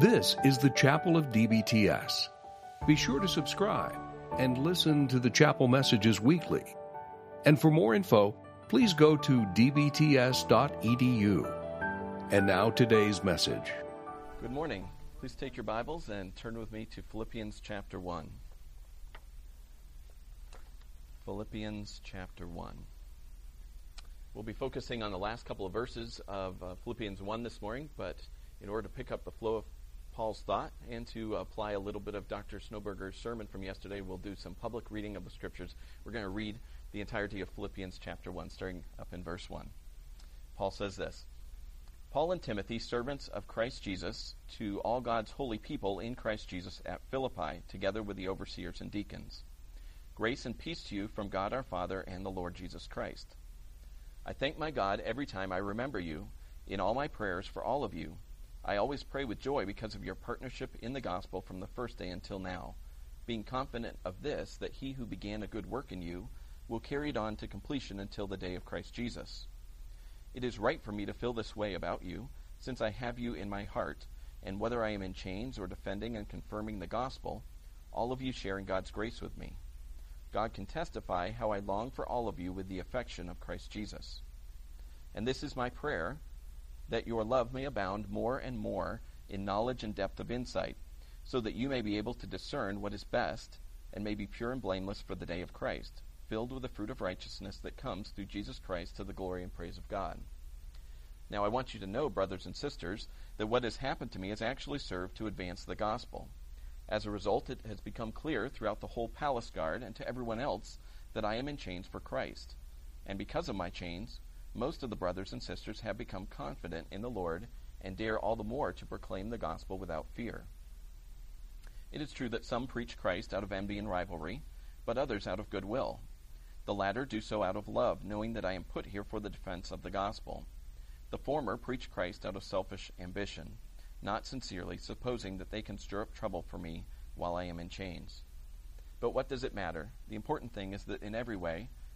This is the Chapel of DBTS. Be sure to subscribe and listen to the chapel messages weekly. And for more info, please go to dbts.edu. And now today's message. Good morning. Please take your Bibles and turn with me to Philippians chapter 1. Philippians chapter 1. We'll be focusing on the last couple of verses of uh, Philippians 1 this morning, but in order to pick up the flow of Paul's thought and to apply a little bit of Dr. Snoeberger's sermon from yesterday, we'll do some public reading of the scriptures. We're going to read the entirety of Philippians chapter 1, starting up in verse 1. Paul says this Paul and Timothy, servants of Christ Jesus, to all God's holy people in Christ Jesus at Philippi, together with the overseers and deacons. Grace and peace to you from God our Father and the Lord Jesus Christ. I thank my God every time I remember you in all my prayers for all of you. I always pray with joy because of your partnership in the gospel from the first day until now, being confident of this, that he who began a good work in you will carry it on to completion until the day of Christ Jesus. It is right for me to feel this way about you, since I have you in my heart, and whether I am in chains or defending and confirming the gospel, all of you share in God's grace with me. God can testify how I long for all of you with the affection of Christ Jesus. And this is my prayer that your love may abound more and more in knowledge and depth of insight, so that you may be able to discern what is best and may be pure and blameless for the day of Christ, filled with the fruit of righteousness that comes through Jesus Christ to the glory and praise of God. Now I want you to know, brothers and sisters, that what has happened to me has actually served to advance the gospel. As a result, it has become clear throughout the whole palace guard and to everyone else that I am in chains for Christ. And because of my chains, most of the brothers and sisters have become confident in the Lord and dare all the more to proclaim the gospel without fear. It is true that some preach Christ out of envy and rivalry, but others out of goodwill. The latter do so out of love, knowing that I am put here for the defense of the gospel. The former preach Christ out of selfish ambition not sincerely, supposing that they can stir up trouble for me while I am in chains. But what does it matter? The important thing is that in every way,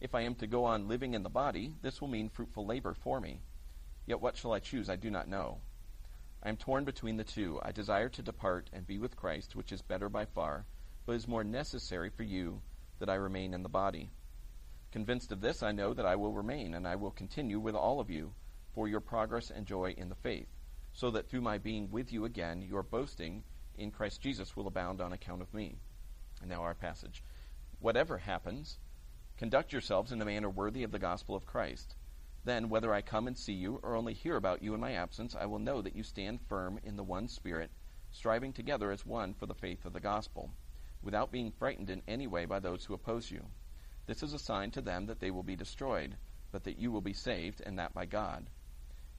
If I am to go on living in the body, this will mean fruitful labor for me. Yet what shall I choose? I do not know. I am torn between the two. I desire to depart and be with Christ, which is better by far, but is more necessary for you that I remain in the body. Convinced of this, I know that I will remain, and I will continue with all of you for your progress and joy in the faith so that through my being with you again, your boasting in Christ Jesus will abound on account of me. And now our passage. Whatever happens, conduct yourselves in a manner worthy of the gospel of Christ. Then, whether I come and see you or only hear about you in my absence, I will know that you stand firm in the one Spirit, striving together as one for the faith of the gospel, without being frightened in any way by those who oppose you. This is a sign to them that they will be destroyed, but that you will be saved, and that by God.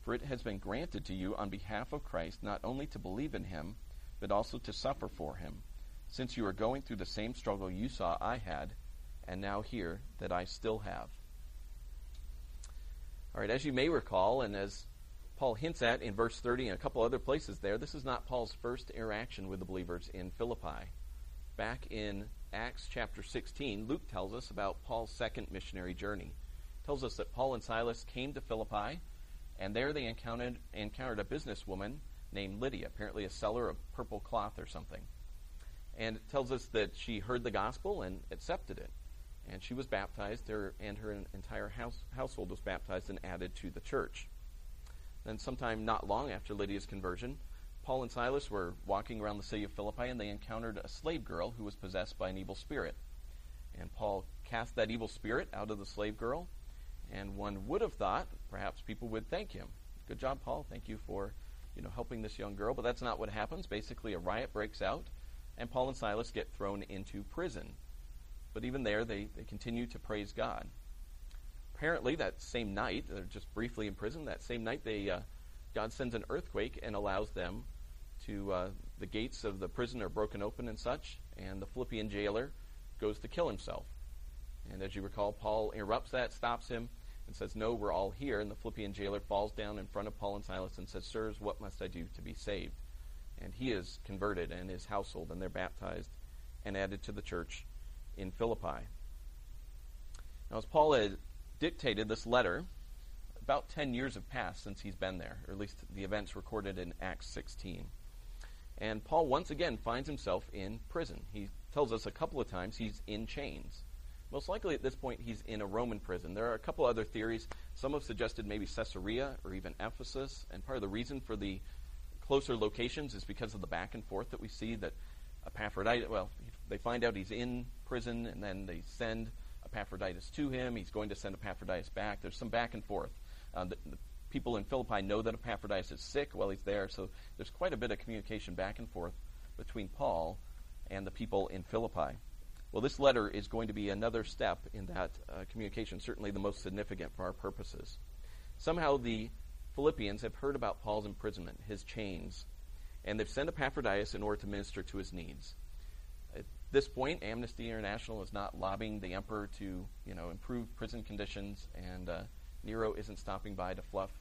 For it has been granted to you on behalf of Christ not only to believe in him, but also to suffer for him, since you are going through the same struggle you saw I had, and now hear that I still have. All right, as you may recall, and as Paul hints at in verse 30 and a couple other places there, this is not Paul's first interaction with the believers in Philippi. Back in Acts chapter 16, Luke tells us about Paul's second missionary journey. He tells us that Paul and Silas came to Philippi and there they encountered, encountered a businesswoman named Lydia, apparently a seller of purple cloth or something. And it tells us that she heard the gospel and accepted it. And she was baptized, and her entire house, household was baptized and added to the church. Then, sometime not long after Lydia's conversion, Paul and Silas were walking around the city of Philippi and they encountered a slave girl who was possessed by an evil spirit. And Paul cast that evil spirit out of the slave girl and one would have thought perhaps people would thank him. Good job, Paul. Thank you for you know, helping this young girl. But that's not what happens. Basically, a riot breaks out, and Paul and Silas get thrown into prison. But even there, they, they continue to praise God. Apparently, that same night, they're just briefly in prison, that same night, they, uh, God sends an earthquake and allows them to, uh, the gates of the prison are broken open and such, and the Philippian jailer goes to kill himself. And as you recall, Paul interrupts that, stops him, and says, No, we're all here. And the Philippian jailer falls down in front of Paul and Silas and says, Sirs, what must I do to be saved? And he is converted and his household, and they're baptized and added to the church in Philippi. Now, as Paul had dictated this letter, about 10 years have passed since he's been there, or at least the events recorded in Acts 16. And Paul once again finds himself in prison. He tells us a couple of times he's in chains. Most likely at this point he's in a Roman prison. There are a couple other theories. Some have suggested maybe Caesarea or even Ephesus. And part of the reason for the closer locations is because of the back and forth that we see that Epaphroditus, well, they find out he's in prison and then they send Epaphroditus to him. He's going to send Epaphroditus back. There's some back and forth. Uh, the, the people in Philippi know that Epaphroditus is sick while he's there, so there's quite a bit of communication back and forth between Paul and the people in Philippi. Well, this letter is going to be another step in that uh, communication, certainly the most significant for our purposes. Somehow the Philippians have heard about Paul's imprisonment, his chains, and they've sent Epaphroditus in order to minister to his needs. This point, Amnesty International is not lobbying the emperor to, you know, improve prison conditions, and uh, Nero isn't stopping by to fluff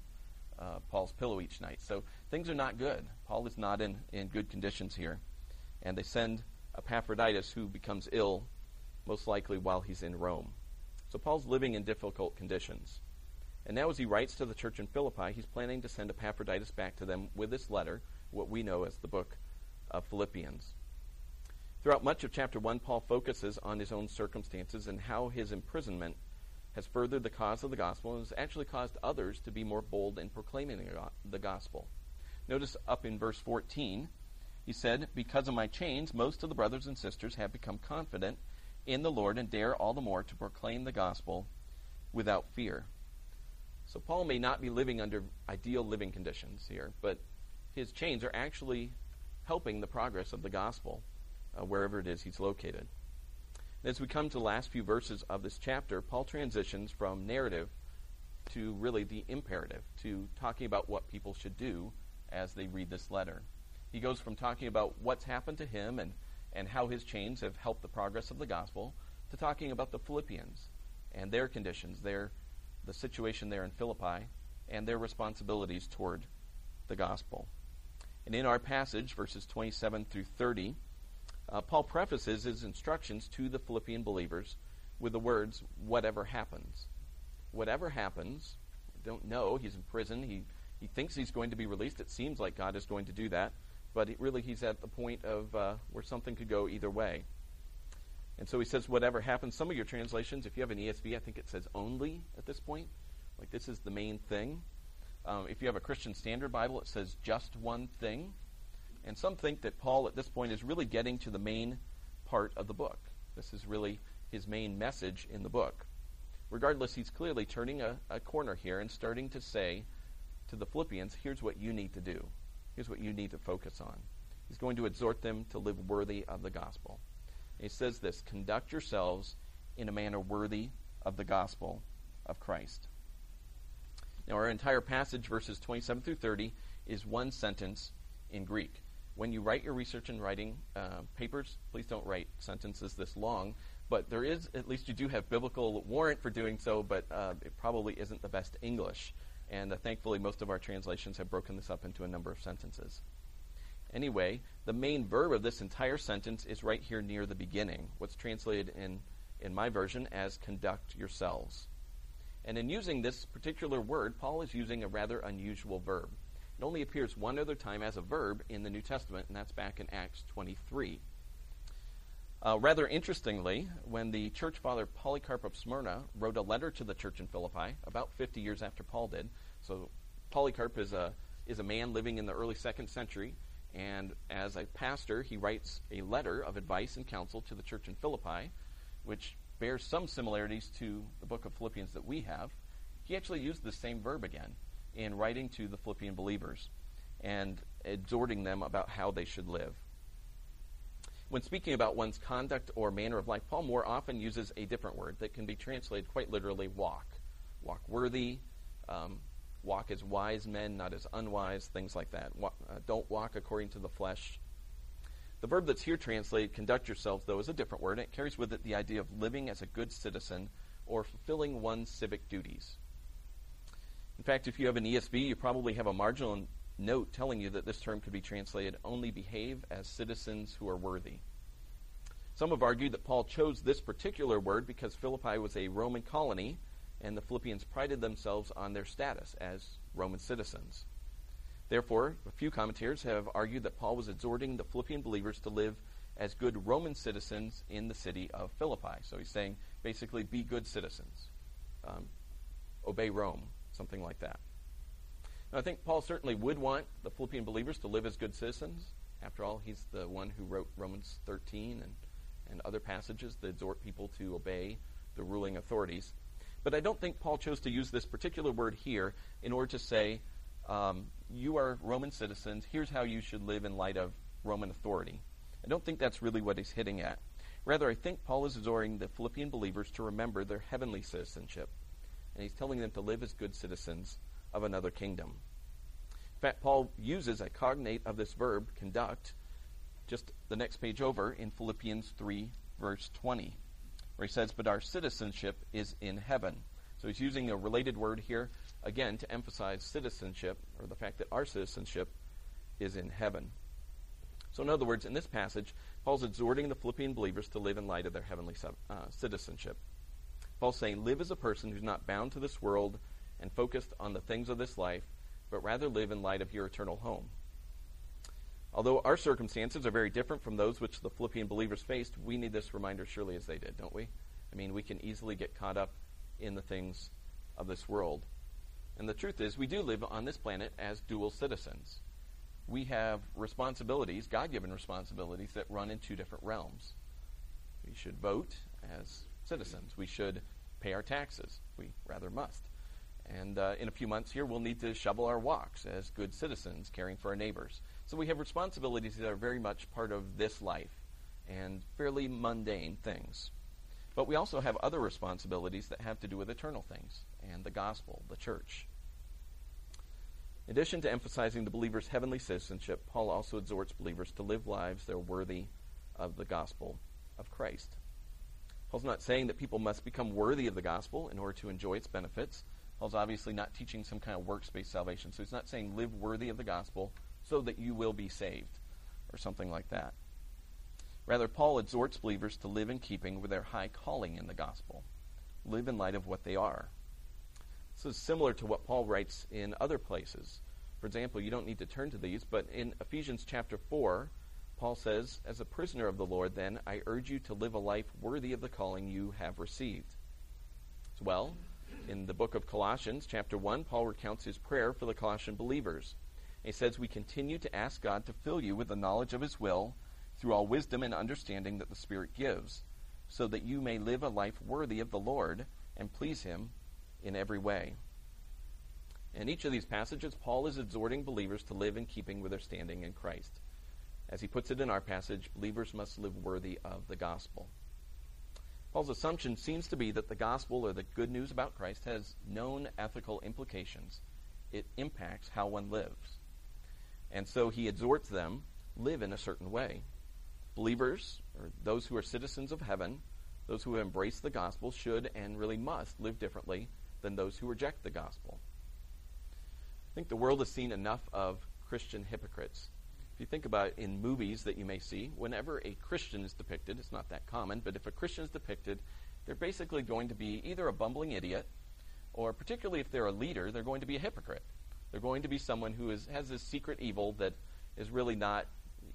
uh, Paul's pillow each night. So things are not good. Paul is not in, in good conditions here. And they send Epaphroditus, who becomes ill, most likely while he's in Rome. So Paul's living in difficult conditions. And now, as he writes to the church in Philippi, he's planning to send Epaphroditus back to them with this letter, what we know as the book of Philippians. Throughout much of chapter 1, Paul focuses on his own circumstances and how his imprisonment has furthered the cause of the gospel and has actually caused others to be more bold in proclaiming the gospel. Notice up in verse 14, he said, Because of my chains, most of the brothers and sisters have become confident in the Lord and dare all the more to proclaim the gospel without fear. So Paul may not be living under ideal living conditions here, but his chains are actually helping the progress of the gospel uh, wherever it is he's located. As we come to the last few verses of this chapter, Paul transitions from narrative to really the imperative, to talking about what people should do as they read this letter. He goes from talking about what's happened to him and, and how his chains have helped the progress of the gospel to talking about the Philippians and their conditions, their, the situation there in Philippi, and their responsibilities toward the gospel. And in our passage, verses 27 through 30, uh, Paul prefaces his instructions to the Philippian believers with the words, whatever happens. Whatever happens, don't know, he's in prison, he, he thinks he's going to be released. It seems like God is going to do that, but it, really he's at the point of uh, where something could go either way. And so he says, whatever happens. Some of your translations, if you have an ESV, I think it says only at this point. Like this is the main thing. Um, if you have a Christian Standard Bible, it says just one thing. And some think that Paul at this point is really getting to the main part of the book. This is really his main message in the book. Regardless, he's clearly turning a, a corner here and starting to say to the Philippians, here's what you need to do. Here's what you need to focus on. He's going to exhort them to live worthy of the gospel. And he says this conduct yourselves in a manner worthy of the gospel of Christ. Now, our entire passage, verses 27 through 30, is one sentence in Greek when you write your research and writing uh, papers, please don't write sentences this long. But there is, at least you do have biblical warrant for doing so, but uh, it probably isn't the best English. And uh, thankfully, most of our translations have broken this up into a number of sentences. Anyway, the main verb of this entire sentence is right here near the beginning, what's translated in, in my version as conduct yourselves. And in using this particular word, Paul is using a rather unusual verb. Only appears one other time as a verb in the New Testament, and that's back in Acts 23. Uh, rather interestingly, when the church father Polycarp of Smyrna wrote a letter to the church in Philippi, about 50 years after Paul did, so Polycarp is a, is a man living in the early second century, and as a pastor, he writes a letter of advice and counsel to the church in Philippi, which bears some similarities to the book of Philippians that we have. He actually used the same verb again in writing to the Philippian believers and exhorting them about how they should live. When speaking about one's conduct or manner of life, Paul more often uses a different word that can be translated quite literally walk. Walk worthy, um, walk as wise men, not as unwise, things like that. Walk, uh, don't walk according to the flesh. The verb that's here translated, conduct yourselves, though, is a different word. It carries with it the idea of living as a good citizen or fulfilling one's civic duties. In fact, if you have an ESV, you probably have a marginal note telling you that this term could be translated only behave as citizens who are worthy. Some have argued that Paul chose this particular word because Philippi was a Roman colony and the Philippians prided themselves on their status as Roman citizens. Therefore, a few commentators have argued that Paul was exhorting the Philippian believers to live as good Roman citizens in the city of Philippi. So he's saying basically be good citizens, um, obey Rome, something like that. Now, I think Paul certainly would want the Philippian believers to live as good citizens. After all, he's the one who wrote Romans 13 and, and other passages that exhort people to obey the ruling authorities. But I don't think Paul chose to use this particular word here in order to say, um, you are Roman citizens, here's how you should live in light of Roman authority. I don't think that's really what he's hitting at. Rather, I think Paul is exhorting the Philippian believers to remember their heavenly citizenship. And he's telling them to live as good citizens of another kingdom. In fact, Paul uses a cognate of this verb, conduct, just the next page over in Philippians 3, verse 20, where he says, But our citizenship is in heaven. So he's using a related word here, again, to emphasize citizenship, or the fact that our citizenship is in heaven. So, in other words, in this passage, Paul's exhorting the Philippian believers to live in light of their heavenly uh, citizenship. Paul's saying, Live as a person who's not bound to this world and focused on the things of this life, but rather live in light of your eternal home. Although our circumstances are very different from those which the Philippian believers faced, we need this reminder surely as they did, don't we? I mean, we can easily get caught up in the things of this world. And the truth is, we do live on this planet as dual citizens. We have responsibilities, God given responsibilities, that run in two different realms. We should vote as citizens. We should pay our taxes. We rather must. And uh, in a few months here, we'll need to shovel our walks as good citizens, caring for our neighbors. So we have responsibilities that are very much part of this life and fairly mundane things. But we also have other responsibilities that have to do with eternal things and the gospel, the church. In addition to emphasizing the believer's heavenly citizenship, Paul also exhorts believers to live lives that are worthy of the gospel of Christ. Paul's not saying that people must become worthy of the gospel in order to enjoy its benefits. Paul's obviously not teaching some kind of works based salvation. So he's not saying live worthy of the gospel so that you will be saved or something like that. Rather, Paul exhorts believers to live in keeping with their high calling in the gospel. Live in light of what they are. This is similar to what Paul writes in other places. For example, you don't need to turn to these, but in Ephesians chapter 4, Paul says, As a prisoner of the Lord, then, I urge you to live a life worthy of the calling you have received. As well, in the book of Colossians, chapter 1, Paul recounts his prayer for the Colossian believers. He says, We continue to ask God to fill you with the knowledge of his will through all wisdom and understanding that the Spirit gives, so that you may live a life worthy of the Lord and please him in every way. In each of these passages, Paul is exhorting believers to live in keeping with their standing in Christ. As he puts it in our passage, believers must live worthy of the gospel. Paul's assumption seems to be that the gospel or the good news about Christ has known ethical implications. It impacts how one lives. And so he exhorts them live in a certain way. Believers, or those who are citizens of heaven, those who embrace the gospel, should and really must live differently than those who reject the gospel. I think the world has seen enough of Christian hypocrites if you think about it in movies that you may see, whenever a Christian is depicted, it's not that common, but if a Christian is depicted, they're basically going to be either a bumbling idiot, or particularly if they're a leader, they're going to be a hypocrite. They're going to be someone who is, has this secret evil that is really not,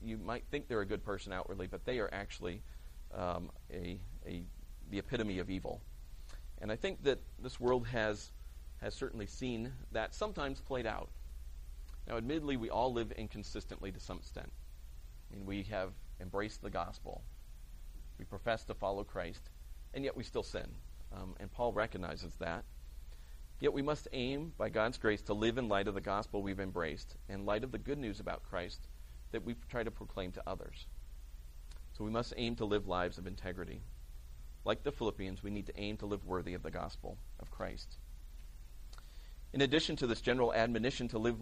you might think they're a good person outwardly, but they are actually um, a, a, the epitome of evil. And I think that this world has, has certainly seen that sometimes played out. Now, admittedly, we all live inconsistently to some extent. I mean, we have embraced the gospel, we profess to follow Christ, and yet we still sin. Um, and Paul recognizes that. Yet we must aim, by God's grace, to live in light of the gospel we've embraced, in light of the good news about Christ that we try to proclaim to others. So we must aim to live lives of integrity. Like the Philippians, we need to aim to live worthy of the gospel of Christ. In addition to this general admonition to live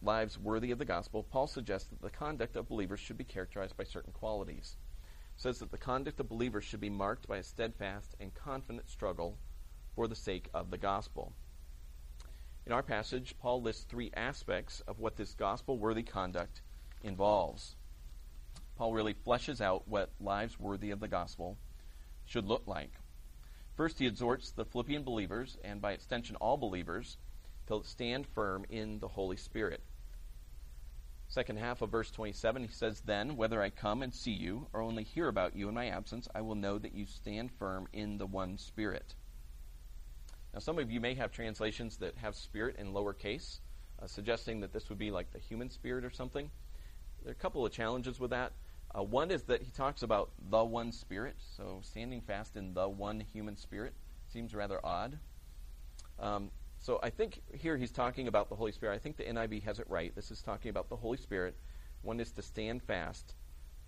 lives worthy of the gospel, Paul suggests that the conduct of believers should be characterized by certain qualities. He says that the conduct of believers should be marked by a steadfast and confident struggle for the sake of the gospel. In our passage, Paul lists three aspects of what this gospel worthy conduct involves. Paul really fleshes out what lives worthy of the gospel should look like. First, he exhorts the Philippian believers, and by extension all believers, to stand firm in the Holy Spirit. Second half of verse 27, he says, Then, whether I come and see you or only hear about you in my absence, I will know that you stand firm in the one Spirit. Now, some of you may have translations that have spirit in lowercase, uh, suggesting that this would be like the human spirit or something. There are a couple of challenges with that. Uh, one is that he talks about the one spirit, so standing fast in the one human spirit seems rather odd. Um, so I think here he's talking about the Holy Spirit. I think the NIV has it right. This is talking about the Holy Spirit. One is to stand fast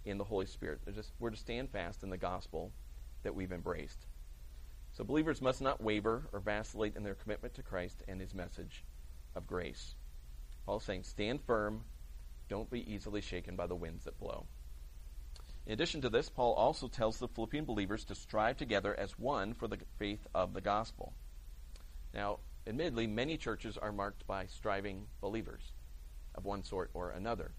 in the Holy Spirit. Just, we're to stand fast in the gospel that we've embraced. So believers must not waver or vacillate in their commitment to Christ and his message of grace. Paul's saying, stand firm, don't be easily shaken by the winds that blow. In addition to this, Paul also tells the Philippian believers to strive together as one for the faith of the gospel. Now, admittedly, many churches are marked by striving believers of one sort or another.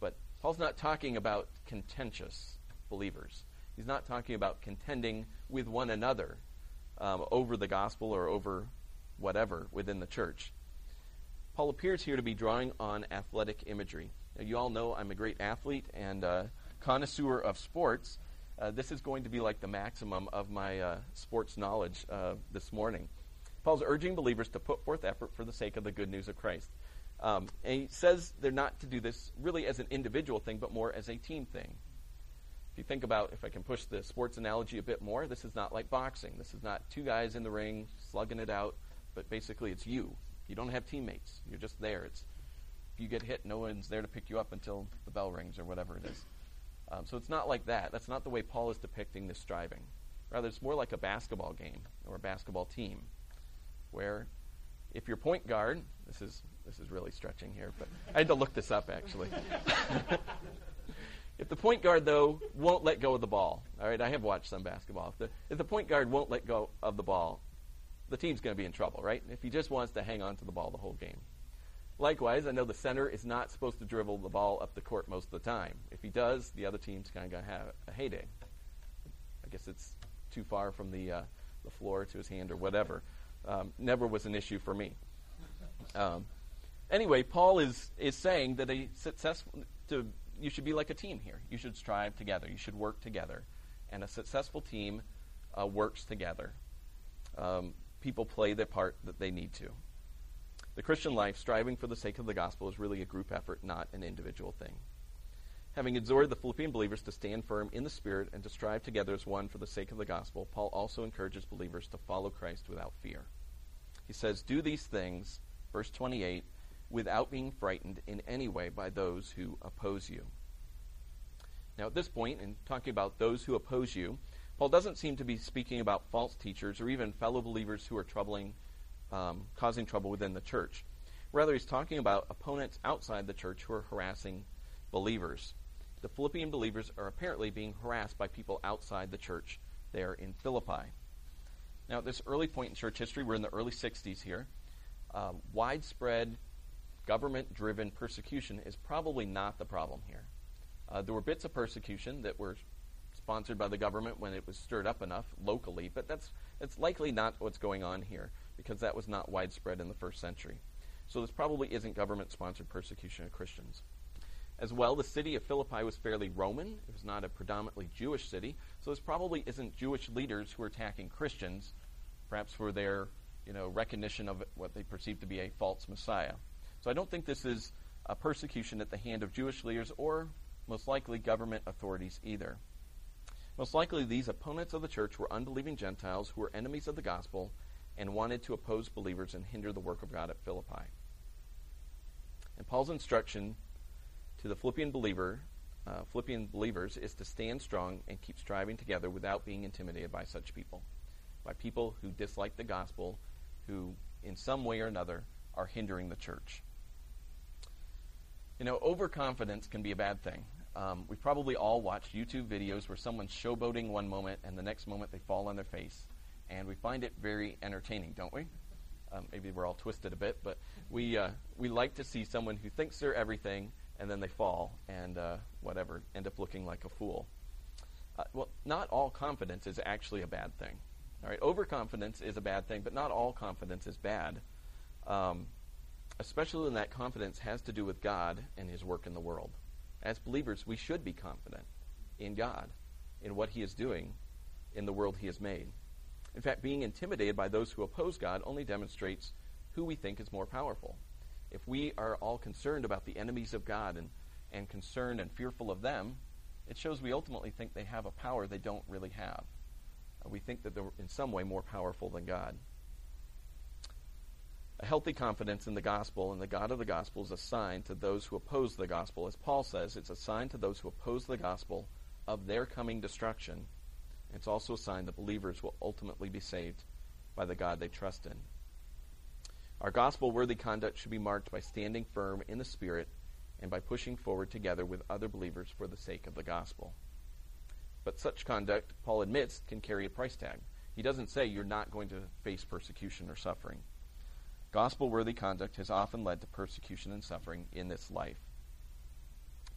But Paul's not talking about contentious believers. He's not talking about contending with one another um, over the gospel or over whatever within the church. Paul appears here to be drawing on athletic imagery. Now, you all know I'm a great athlete and uh, connoisseur of sports. Uh, this is going to be like the maximum of my uh, sports knowledge uh, this morning. Paul's urging believers to put forth effort for the sake of the good news of Christ. Um, and he says they're not to do this really as an individual thing, but more as a team thing. If you think about, if I can push the sports analogy a bit more, this is not like boxing. This is not two guys in the ring slugging it out, but basically it's you. You don't have teammates. You're just there. It's if you get hit, no one's there to pick you up until the bell rings or whatever it is. Um, so it's not like that. That's not the way Paul is depicting this striving. Rather, it's more like a basketball game or a basketball team where if your point guard, this is this is really stretching here, but I had to look this up actually. if the point guard though won't let go of the ball, all right, I have watched some basketball. If the if the point guard won't let go of the ball, the team's going to be in trouble, right? If he just wants to hang on to the ball the whole game. Likewise, I know the center is not supposed to dribble the ball up the court most of the time. If he does, the other team's kind of going to have a heyday. I guess it's too far from the uh, the floor to his hand or whatever um, never was an issue for me. Um, anyway, Paul is, is saying that a successful, to, you should be like a team here. You should strive together. You should work together. And a successful team uh, works together. Um, people play the part that they need to. The Christian life, striving for the sake of the gospel, is really a group effort, not an individual thing. Having exhorted the Philippian believers to stand firm in the Spirit and to strive together as one for the sake of the gospel, Paul also encourages believers to follow Christ without fear. He says, Do these things, verse 28, without being frightened in any way by those who oppose you. Now, at this point, in talking about those who oppose you, Paul doesn't seem to be speaking about false teachers or even fellow believers who are troubling, um, causing trouble within the church. Rather, he's talking about opponents outside the church who are harassing believers the Philippian believers are apparently being harassed by people outside the church there in Philippi. Now, at this early point in church history, we're in the early 60s here, uh, widespread government driven persecution is probably not the problem here. Uh, there were bits of persecution that were sponsored by the government when it was stirred up enough locally, but that's, that's likely not what's going on here because that was not widespread in the first century. So this probably isn't government sponsored persecution of Christians. As well, the city of Philippi was fairly Roman. It was not a predominantly Jewish city. So this probably isn't Jewish leaders who are attacking Christians, perhaps for their you know, recognition of what they perceive to be a false Messiah. So I don't think this is a persecution at the hand of Jewish leaders or most likely government authorities either. Most likely, these opponents of the church were unbelieving Gentiles who were enemies of the gospel and wanted to oppose believers and hinder the work of God at Philippi. And Paul's instruction to the Philippian believer, uh, Philippian believers, is to stand strong and keep striving together without being intimidated by such people, by people who dislike the gospel, who in some way or another are hindering the church. You know, overconfidence can be a bad thing. Um, we've probably all watched YouTube videos where someone's showboating one moment and the next moment they fall on their face. And we find it very entertaining, don't we? Um, maybe we're all twisted a bit, but we, uh, we like to see someone who thinks they're everything and then they fall and uh, whatever, end up looking like a fool. Uh, well, not all confidence is actually a bad thing. All right, overconfidence is a bad thing, but not all confidence is bad. Um, especially when that confidence has to do with God and His work in the world. As believers, we should be confident in God, in what He is doing in the world He has made. In fact, being intimidated by those who oppose God only demonstrates who we think is more powerful. If we are all concerned about the enemies of God and, and concerned and fearful of them, it shows we ultimately think they have a power they don't really have. Uh, we think that they're in some way more powerful than God. A healthy confidence in the gospel and the God of the gospel is a sign to those who oppose the gospel. As Paul says, it's a sign to those who oppose the gospel of their coming destruction. It's also a sign that believers will ultimately be saved by the God they trust in. Our gospel worthy conduct should be marked by standing firm in the Spirit and by pushing forward together with other believers for the sake of the gospel. But such conduct, Paul admits, can carry a price tag. He doesn't say you're not going to face persecution or suffering. Gospel worthy conduct has often led to persecution and suffering in this life.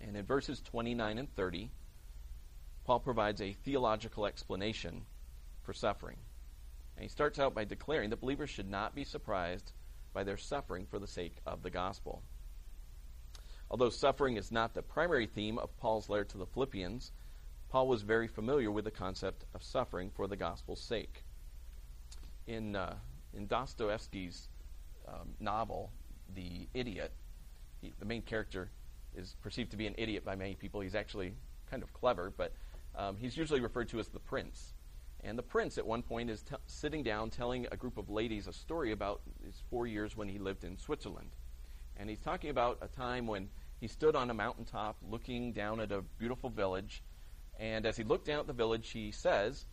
And in verses 29 and 30, Paul provides a theological explanation for suffering. And he starts out by declaring that believers should not be surprised by their suffering for the sake of the gospel. Although suffering is not the primary theme of Paul's letter to the Philippians, Paul was very familiar with the concept of suffering for the gospel's sake. In, uh, in Dostoevsky's um, novel, The Idiot, he, the main character is perceived to be an idiot by many people. He's actually kind of clever, but um, he's usually referred to as the prince. And the prince, at one point, is t- sitting down telling a group of ladies a story about his four years when he lived in Switzerland. And he's talking about a time when he stood on a mountaintop looking down at a beautiful village. And as he looked down at the village, he says,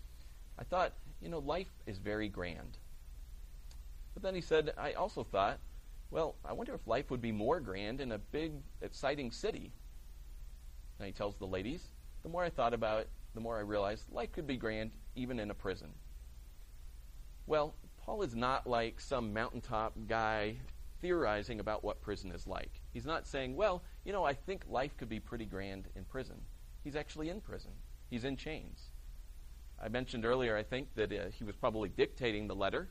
I thought, you know, life is very grand. But then he said, I also thought, well, I wonder if life would be more grand in a big, exciting city. And he tells the ladies, the more I thought about it, the more I realized life could be grand even in a prison. Well, Paul is not like some mountaintop guy theorizing about what prison is like. He's not saying, well, you know, I think life could be pretty grand in prison. He's actually in prison, he's in chains. I mentioned earlier, I think, that uh, he was probably dictating the letter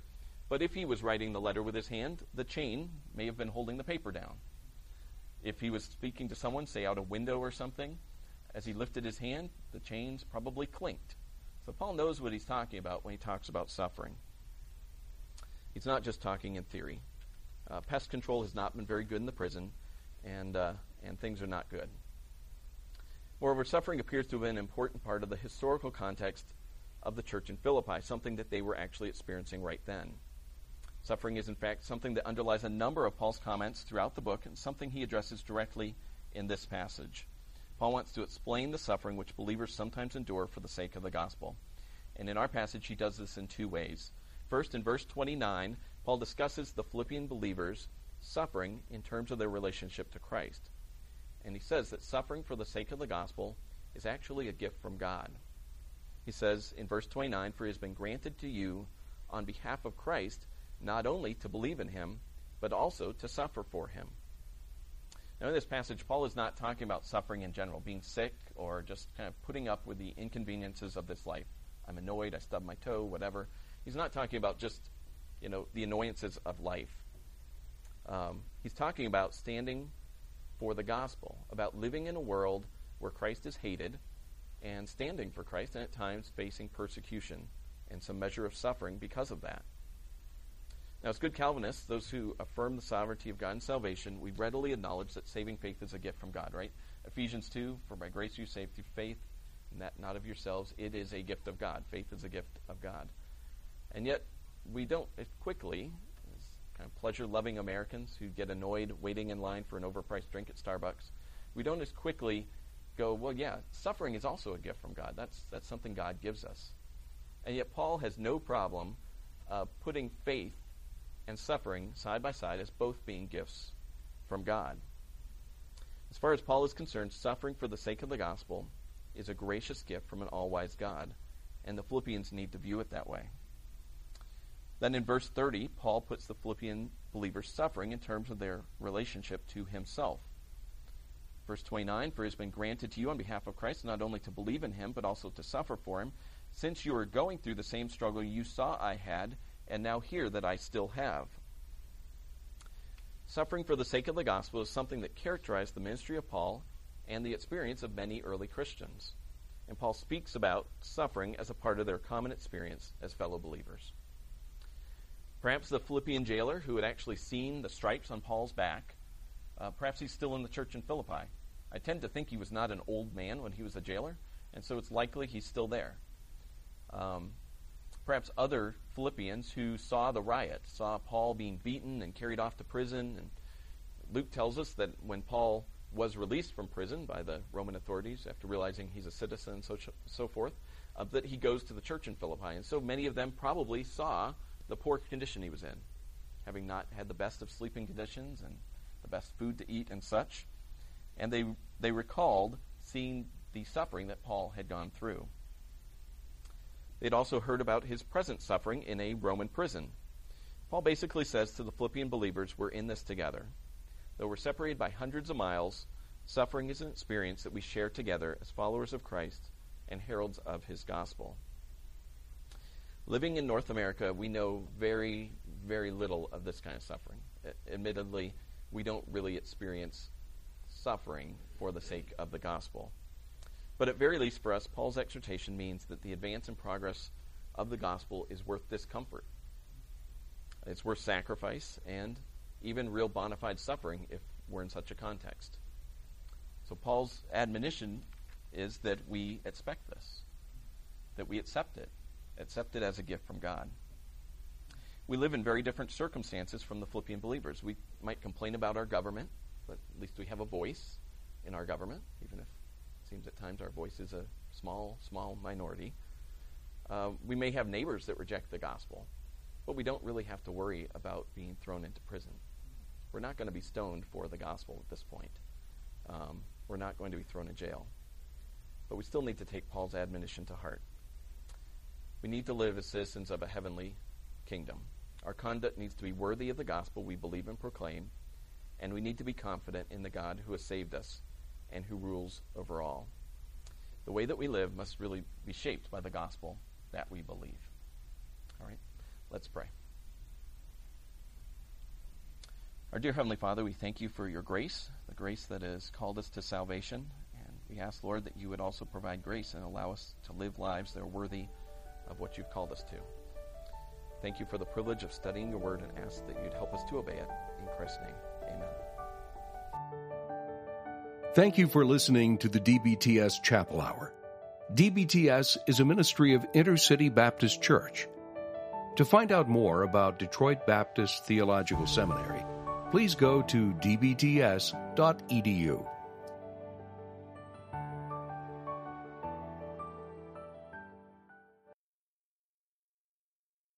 but if he was writing the letter with his hand, the chain may have been holding the paper down. If he was speaking to someone, say out a window or something, as he lifted his hand, the chains probably clinked. So Paul knows what he's talking about when he talks about suffering. He's not just talking in theory. Uh, pest control has not been very good in the prison, and, uh, and things are not good. Moreover, suffering appears to have been an important part of the historical context of the church in Philippi, something that they were actually experiencing right then. Suffering is, in fact, something that underlies a number of Paul's comments throughout the book and something he addresses directly in this passage. Paul wants to explain the suffering which believers sometimes endure for the sake of the gospel. And in our passage, he does this in two ways. First, in verse 29, Paul discusses the Philippian believers' suffering in terms of their relationship to Christ. And he says that suffering for the sake of the gospel is actually a gift from God. He says in verse 29 For it has been granted to you on behalf of Christ not only to believe in him, but also to suffer for him. Now, in this passage, Paul is not talking about suffering in general, being sick, or just kind of putting up with the inconveniences of this life. I'm annoyed, I stubbed my toe, whatever. He's not talking about just, you know, the annoyances of life. Um, he's talking about standing for the gospel, about living in a world where Christ is hated and standing for Christ, and at times facing persecution and some measure of suffering because of that. Now, as good Calvinists, those who affirm the sovereignty of God and salvation, we readily acknowledge that saving faith is a gift from God, right? Ephesians 2, for by grace you saved through faith, and that not of yourselves. It is a gift of God. Faith is a gift of God. And yet, we don't as quickly, as kind of pleasure loving Americans who get annoyed waiting in line for an overpriced drink at Starbucks, we don't as quickly go, well, yeah, suffering is also a gift from God. That's, that's something God gives us. And yet, Paul has no problem uh, putting faith and suffering side by side as both being gifts from God. As far as Paul is concerned, suffering for the sake of the gospel is a gracious gift from an all wise God, and the Philippians need to view it that way. Then in verse 30, Paul puts the Philippian believers' suffering in terms of their relationship to himself. Verse 29 For it has been granted to you on behalf of Christ not only to believe in him, but also to suffer for him, since you are going through the same struggle you saw I had, and now hear that I still have. Suffering for the sake of the gospel is something that characterized the ministry of Paul and the experience of many early Christians. And Paul speaks about suffering as a part of their common experience as fellow believers. Perhaps the Philippian jailer who had actually seen the stripes on Paul's back, uh, perhaps he's still in the church in Philippi. I tend to think he was not an old man when he was a jailer, and so it's likely he's still there. Um, perhaps other Philippians who saw the riot, saw Paul being beaten and carried off to prison. And Luke tells us that when Paul was released from prison by the Roman authorities after realizing he's a citizen and so, so forth, uh, that he goes to the church in Philippi. And so many of them probably saw the poor condition he was in, having not had the best of sleeping conditions and the best food to eat and such. And they, they recalled seeing the suffering that Paul had gone through. They'd also heard about his present suffering in a Roman prison. Paul basically says to the Philippian believers, We're in this together. Though we're separated by hundreds of miles, suffering is an experience that we share together as followers of Christ and heralds of his gospel. Living in North America, we know very, very little of this kind of suffering. Admittedly, we don't really experience suffering for the sake of the gospel. But at very least for us, Paul's exhortation means that the advance and progress of the gospel is worth discomfort. It's worth sacrifice and even real bona fide suffering if we're in such a context. So Paul's admonition is that we expect this, that we accept it, accept it as a gift from God. We live in very different circumstances from the Philippian believers. We might complain about our government, but at least we have a voice in our government, even if seems at times our voice is a small, small minority. Uh, we may have neighbors that reject the gospel, but we don't really have to worry about being thrown into prison. We're not going to be stoned for the gospel at this point. Um, we're not going to be thrown in jail. But we still need to take Paul's admonition to heart. We need to live as citizens of a heavenly kingdom. Our conduct needs to be worthy of the gospel we believe and proclaim, and we need to be confident in the God who has saved us and who rules over all. The way that we live must really be shaped by the gospel that we believe. All right, let's pray. Our dear Heavenly Father, we thank you for your grace, the grace that has called us to salvation. And we ask, Lord, that you would also provide grace and allow us to live lives that are worthy of what you've called us to. Thank you for the privilege of studying your word and ask that you'd help us to obey it. In Christ's name, Thank you for listening to the DBTS Chapel Hour. DBTS is a ministry of Intercity Baptist Church. To find out more about Detroit Baptist Theological Seminary, please go to dbts.edu.